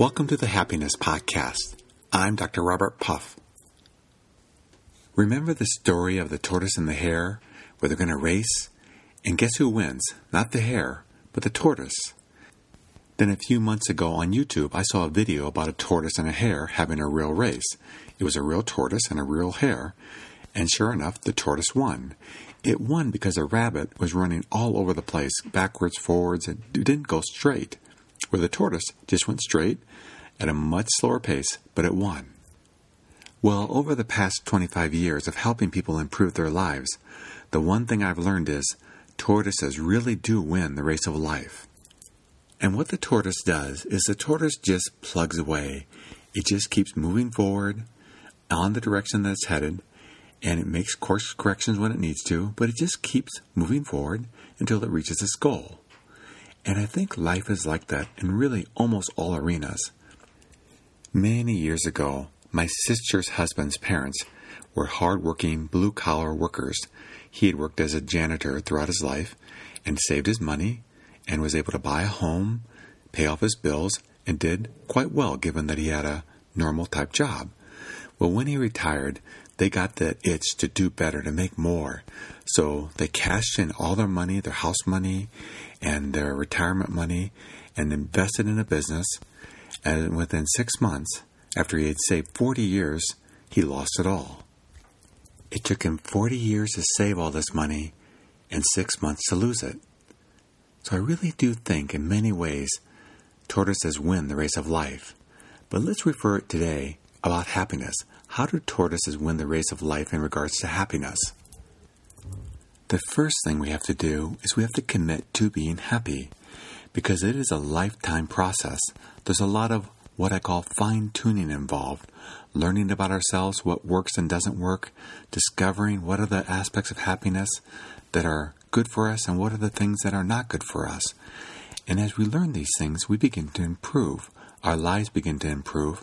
Welcome to the Happiness Podcast. I'm Dr. Robert Puff. Remember the story of the tortoise and the hare where they're going to race? And guess who wins? Not the hare, but the tortoise. Then a few months ago on YouTube, I saw a video about a tortoise and a hare having a real race. It was a real tortoise and a real hare, and sure enough, the tortoise won. It won because a rabbit was running all over the place, backwards, forwards, and didn't go straight, where the tortoise just went straight at a much slower pace, but it won. Well, over the past 25 years of helping people improve their lives, the one thing I've learned is tortoises really do win the race of life. And what the tortoise does is the tortoise just plugs away. It just keeps moving forward on the direction that it's headed, and it makes course corrections when it needs to, but it just keeps moving forward until it reaches its goal. And I think life is like that in really almost all arenas. Many years ago, my sister's husband's parents were hard-working blue-collar workers. He had worked as a janitor throughout his life and saved his money and was able to buy a home, pay off his bills, and did quite well given that he had a normal type job. Well, when he retired, they got the itch to do better, to make more. So they cashed in all their money, their house money, and their retirement money, and invested in a business. And within six months, after he had saved 40 years, he lost it all. It took him 40 years to save all this money and six months to lose it. So I really do think, in many ways, tortoises win the race of life. But let's refer today about happiness. How do tortoises win the race of life in regards to happiness? The first thing we have to do is we have to commit to being happy because it is a lifetime process. There's a lot of what I call fine tuning involved, learning about ourselves, what works and doesn't work, discovering what are the aspects of happiness that are good for us and what are the things that are not good for us. And as we learn these things, we begin to improve. Our lives begin to improve,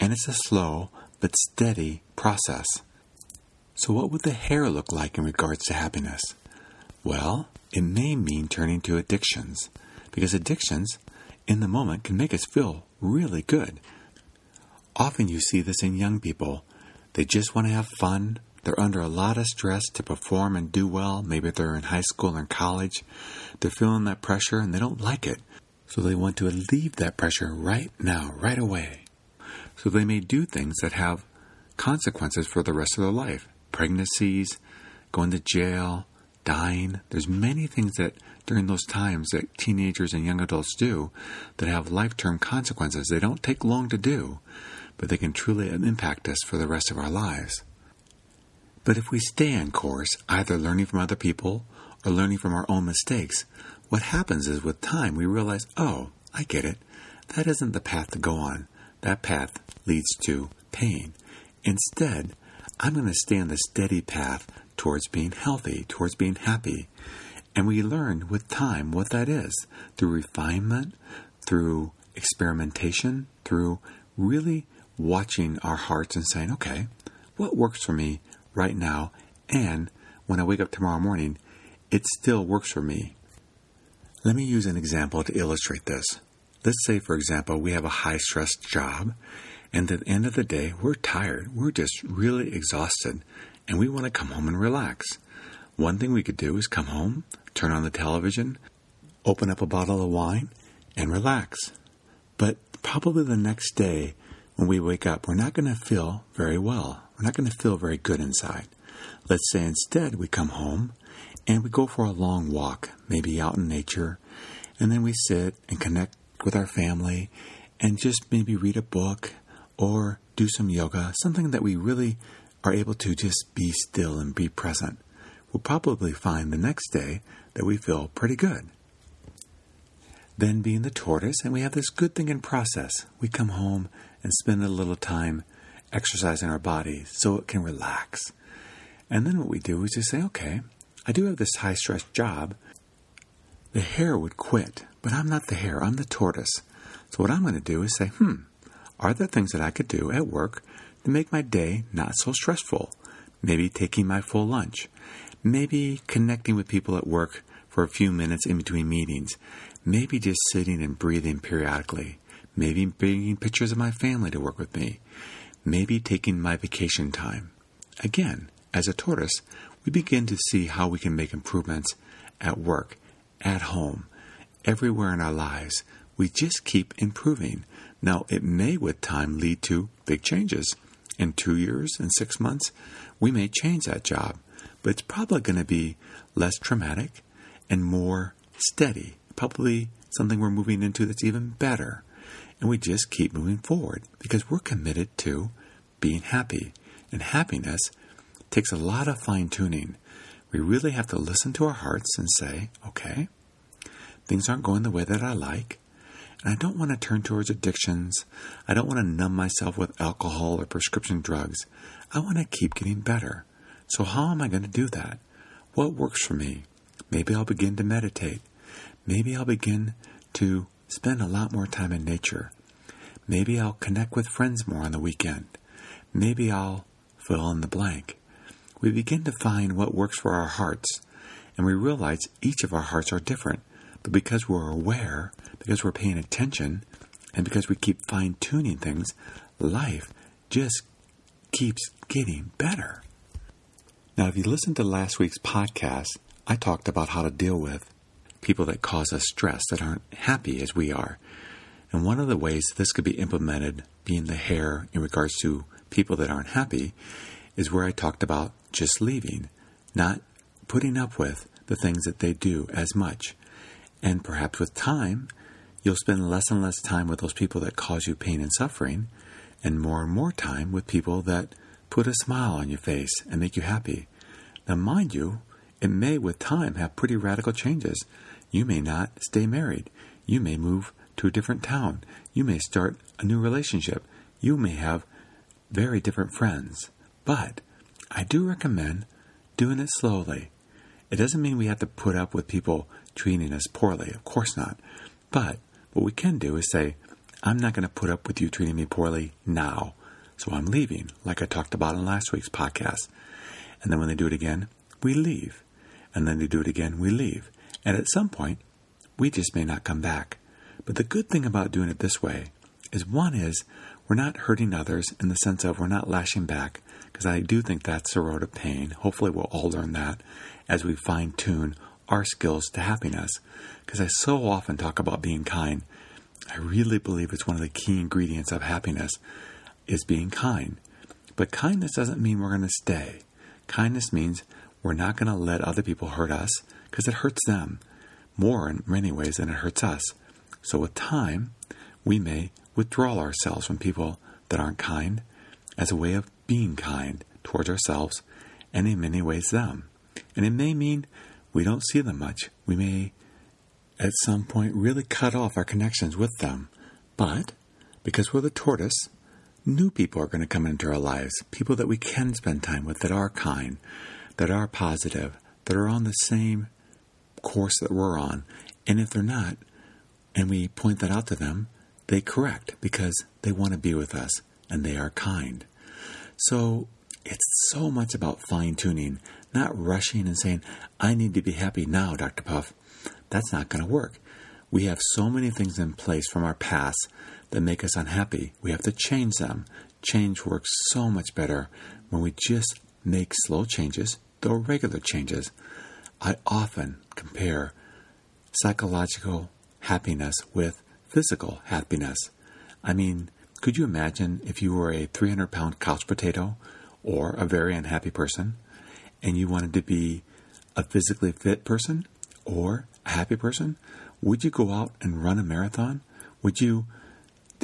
and it's a slow but steady process. So, what would the hare look like in regards to happiness? Well, it may mean turning to addictions, because addictions in the moment can make us feel really good. Often you see this in young people. They just want to have fun, they're under a lot of stress to perform and do well. Maybe they're in high school or college. They're feeling that pressure and they don't like it. So they want to alleviate that pressure right now, right away. So they may do things that have consequences for the rest of their life. Pregnancies, going to jail, dying. There's many things that during those times that teenagers and young adults do that have life-term consequences. They don't take long to do, but they can truly impact us for the rest of our lives. But if we stay on course, either learning from other people or learning from our own mistakes, what happens is with time we realize, oh, I get it. That isn't the path to go on. That path leads to pain. Instead, I'm going to stay on the steady path towards being healthy, towards being happy. And we learn with time what that is through refinement, through experimentation, through really watching our hearts and saying, okay, what works for me right now, and when I wake up tomorrow morning, it still works for me. Let me use an example to illustrate this. Let's say, for example, we have a high stress job, and at the end of the day, we're tired. We're just really exhausted, and we want to come home and relax. One thing we could do is come home, turn on the television, open up a bottle of wine, and relax. But probably the next day, when we wake up, we're not going to feel very well. We're not going to feel very good inside. Let's say instead we come home and we go for a long walk, maybe out in nature, and then we sit and connect with our family and just maybe read a book or do some yoga, something that we really are able to just be still and be present. We'll probably find the next day that we feel pretty good. Then, being the tortoise, and we have this good thing in process, we come home and spend a little time exercising our body so it can relax. And then what we do is just say, okay, I do have this high stress job. The hare would quit, but I'm not the hare, I'm the tortoise. So what I'm going to do is say, hmm, are there things that I could do at work to make my day not so stressful? Maybe taking my full lunch. Maybe connecting with people at work for a few minutes in between meetings. Maybe just sitting and breathing periodically maybe bringing pictures of my family to work with me, maybe taking my vacation time. Again, as a tortoise, we begin to see how we can make improvements at work, at home, everywhere in our lives. We just keep improving. Now, it may with time lead to big changes. In two years, in six months, we may change that job, but it's probably going to be less traumatic and more steady. Probably something we're moving into that's even better. And we just keep moving forward because we're committed to being happy. And happiness takes a lot of fine tuning. We really have to listen to our hearts and say, okay, things aren't going the way that I like. And I don't want to turn towards addictions. I don't want to numb myself with alcohol or prescription drugs. I want to keep getting better. So, how am I going to do that? What works for me? Maybe I'll begin to meditate. Maybe I'll begin to spend a lot more time in nature. Maybe I'll connect with friends more on the weekend. Maybe I'll fill in the blank. We begin to find what works for our hearts, and we realize each of our hearts are different. But because we're aware, because we're paying attention, and because we keep fine tuning things, life just keeps getting better. Now, if you listened to last week's podcast, I talked about how to deal with people that cause us stress, that aren't happy as we are. And one of the ways this could be implemented, being the hare in regards to people that aren't happy, is where I talked about just leaving, not putting up with the things that they do as much. And perhaps with time, you'll spend less and less time with those people that cause you pain and suffering, and more and more time with people that put a smile on your face and make you happy. Now, mind you, it may with time have pretty radical changes. You may not stay married. You may move to a different town. You may start a new relationship. You may have very different friends. But I do recommend doing it slowly. It doesn't mean we have to put up with people treating us poorly, of course not. But what we can do is say, I'm not going to put up with you treating me poorly now, so I'm leaving, like I talked about in last week's podcast. And then when they do it again, we leave. And then they do it again, we leave. And at some point, we just may not come back. But the good thing about doing it this way is one is we're not hurting others in the sense of we're not lashing back, because I do think that's the road of pain. Hopefully, we'll all learn that as we fine tune our skills to happiness. Because I so often talk about being kind. I really believe it's one of the key ingredients of happiness is being kind. But kindness doesn't mean we're going to stay. Kindness means we're not going to let other people hurt us because it hurts them more in many ways than it hurts us. So, with time, we may withdraw ourselves from people that aren't kind as a way of being kind towards ourselves and in many ways them. And it may mean we don't see them much. We may at some point really cut off our connections with them. But because we're the tortoise, new people are going to come into our lives, people that we can spend time with that are kind, that are positive, that are on the same course that we're on. And if they're not, and we point that out to them, they correct because they want to be with us and they are kind. So it's so much about fine tuning, not rushing and saying, I need to be happy now, Dr. Puff. That's not going to work. We have so many things in place from our past that make us unhappy. We have to change them. Change works so much better when we just make slow changes, though regular changes. I often compare psychological happiness with physical happiness. I mean, could you imagine if you were a 300 pound couch potato or a very unhappy person and you wanted to be a physically fit person or a happy person? Would you go out and run a marathon? Would you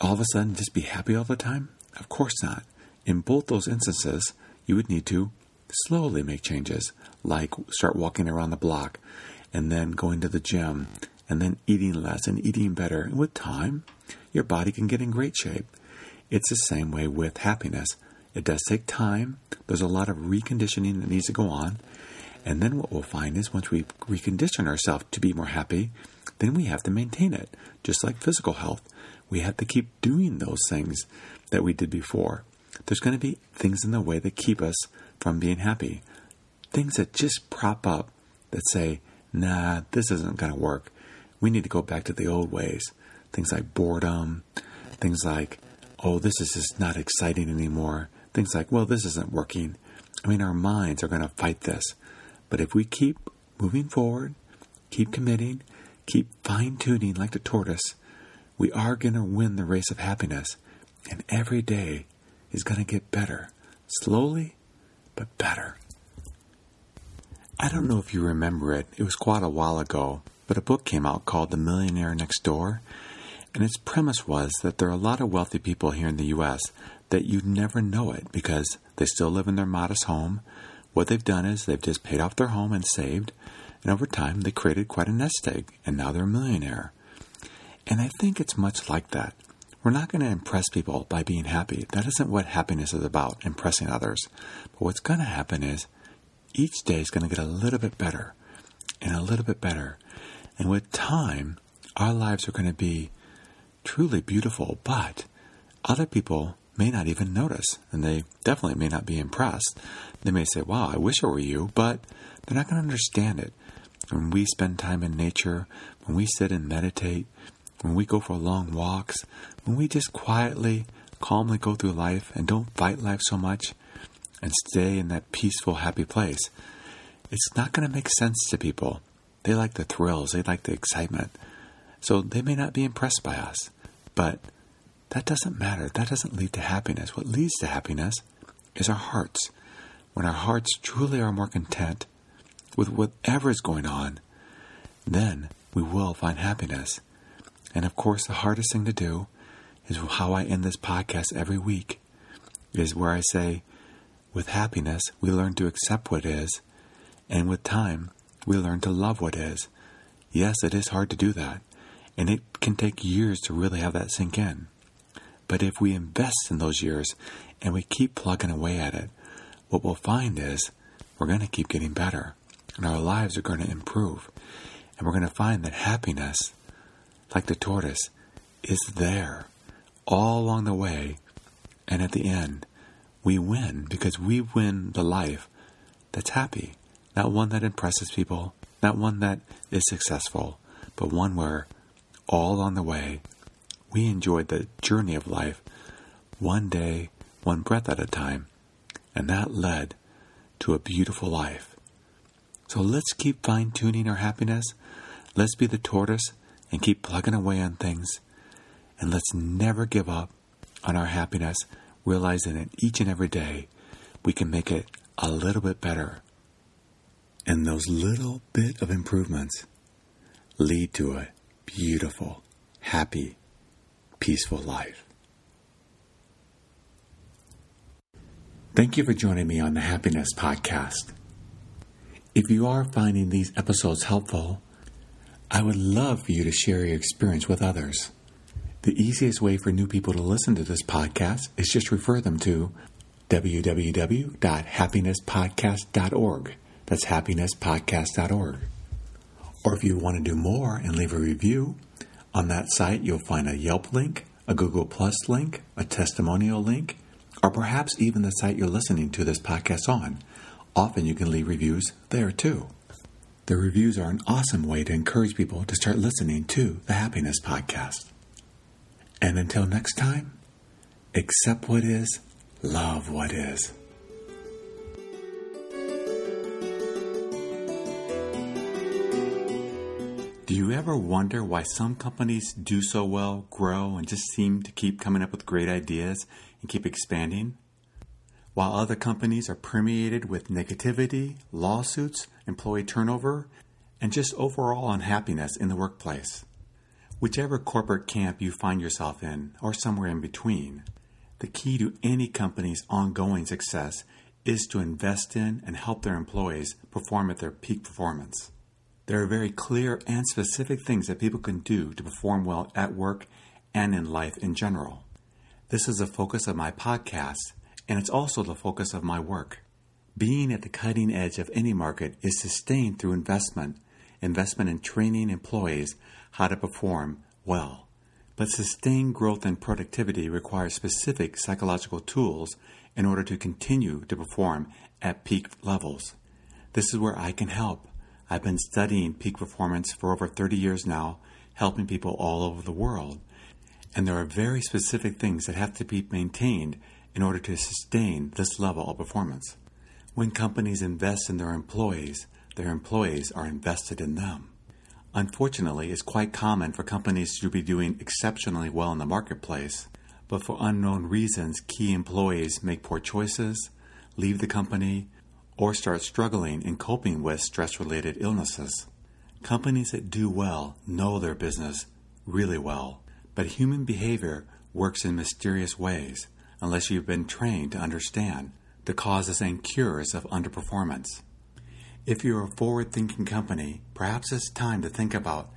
all of a sudden just be happy all the time? Of course not. In both those instances, you would need to slowly make changes, like start walking around the block and then going to the gym and then eating less and eating better. And with time, your body can get in great shape. It's the same way with happiness. It does take time. There's a lot of reconditioning that needs to go on. And then what we'll find is once we recondition ourselves to be more happy, then we have to maintain it. Just like physical health, we have to keep doing those things that we did before. There's going to be things in the way that keep us from being happy. Things that just prop up that say, nah, this isn't going to work we need to go back to the old ways. Things like boredom, Things like, oh, this is just not exciting anymore. Things like, well, this isn't working. I mean, our minds are going to fight this. But if we keep moving forward, keep committing, keep fine tuning like the tortoise, we are going to win the race of happiness. And every day is going to get better. Slowly, but better. I don't know if you remember it, it was quite a while ago, but a book came out called The Millionaire Next Door. And its premise was that there are a lot of wealthy people here in the U.S. that you'd never know it because they still live in their modest home. What they've done is they've just paid off their home and saved, and over time they created quite a nest egg, and now they're a millionaire. And I think it's much like that. We're not going to impress people by being happy. That isn't what happiness is about, impressing others. But what's going to happen is each day is going to get a little bit better and a little bit better. And with time, our lives are going to be truly beautiful, but other people may not even notice, and they definitely may not be impressed. They may say, Wow, I wish it were you, but they're not going to understand it. When we spend time in nature, when we sit and meditate, when we go for long walks, when we just quietly, calmly go through life and don't fight life so much and stay in that peaceful, happy place, it's not going to make sense to people. They like the thrills, they like the excitement. So they may not be impressed by us. But that doesn't matter. That doesn't lead to happiness. What leads to happiness is our hearts. When our hearts truly are more content with whatever is going on, then we will find happiness. And of course, the hardest thing to do is how I end this podcast every week, is where I say, with happiness, we learn to accept what is, and with time, we learn to love what is. Yes, it is hard to do that, and it can take years to really have that sink in. But if we invest in those years and we keep plugging away at it, what we'll find is we're going to keep getting better, and our lives are going to improve, and we're going to find that happiness like the tortoise, is there all along the way. And at the end, we win because we win the life that's happy, not one that impresses people, not one that is successful, but one where all along the way we enjoyed the journey of life one day, one breath at a time, and that led to a beautiful life. So let's keep fine tuning our happiness. Let's be the tortoise and keep plugging away on things. And let's never give up on our happiness, realizing that each and every day we can make it a little bit better. And those little bit of improvements lead to a beautiful, happy, peaceful life. Thank you for joining me on the Happiness Podcast. If you are finding these episodes helpful, I would love for you to share your experience with others. The easiest way for new people to listen to this podcast is just refer them to www.happinesspodcast.org. That's happinesspodcast.org. Or if you want to do more and leave a review, on that site you'll find a Yelp link, a Google Plus link, a testimonial link, or perhaps even the site you're listening to this podcast on. Often you can leave reviews there too. The reviews are an awesome way to encourage people to start listening to the Happiness Podcast. And until next time, accept what is, love what is. Do you ever wonder why some companies do so well, grow, and just seem to keep coming up with great ideas and keep expanding? while other companies are permeated with negativity, lawsuits, employee turnover, and just overall unhappiness in the workplace. Whichever corporate camp you find yourself in, or somewhere in between, the key to any company's ongoing success is to invest in and help their employees perform at their peak performance. There are very clear and specific things that people can do to perform well at work and in life in general. This is the focus of my podcast and it's also the focus of my work. Being at the cutting edge of any market is sustained through investment, investment in training employees how to perform well. But sustained growth and productivity requires specific psychological tools in order to continue to perform at peak levels. This is where I can help. I've been studying peak performance for over 30 years now, helping people all over the world. And there are very specific things that have to be maintained in order to sustain this level of performance. When companies invest in their employees, their employees are invested in them. Unfortunately, it's quite common for companies to be doing exceptionally well in the marketplace, but for unknown reasons, key employees make poor choices, leave the company, or start struggling in coping with stress related illnesses. Companies that do well know their business really well, but human behavior works in mysterious ways unless you've been trained to understand the causes and cures of underperformance. If you're a forward thinking company, perhaps it's time to think about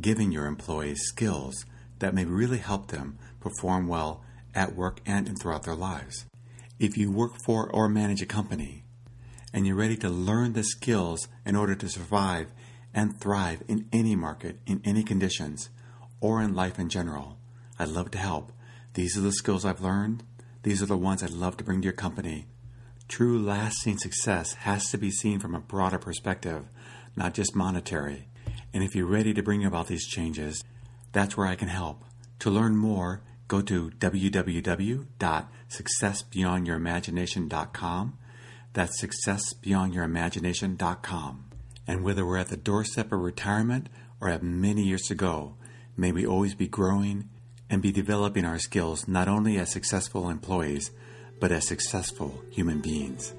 giving your employees skills that may really help them perform well at work and throughout their lives. If you work for or manage a company and you're ready to learn the skills in order to survive and thrive in any market, in any conditions, or in life in general, I'd love to help. These are the skills I've learned. These are the ones I'd love to bring to your company. True lasting success has to be seen from a broader perspective, not just monetary. And if you're ready to bring about these changes, that's where I can help. To learn more, go to www.successbeyondyourimagination.com. That's successbeyondyourimagination.com. And whether we're at the doorstep of retirement or have many years to go, may we always be growing and be developing our skills not only as successful employees, but as successful human beings.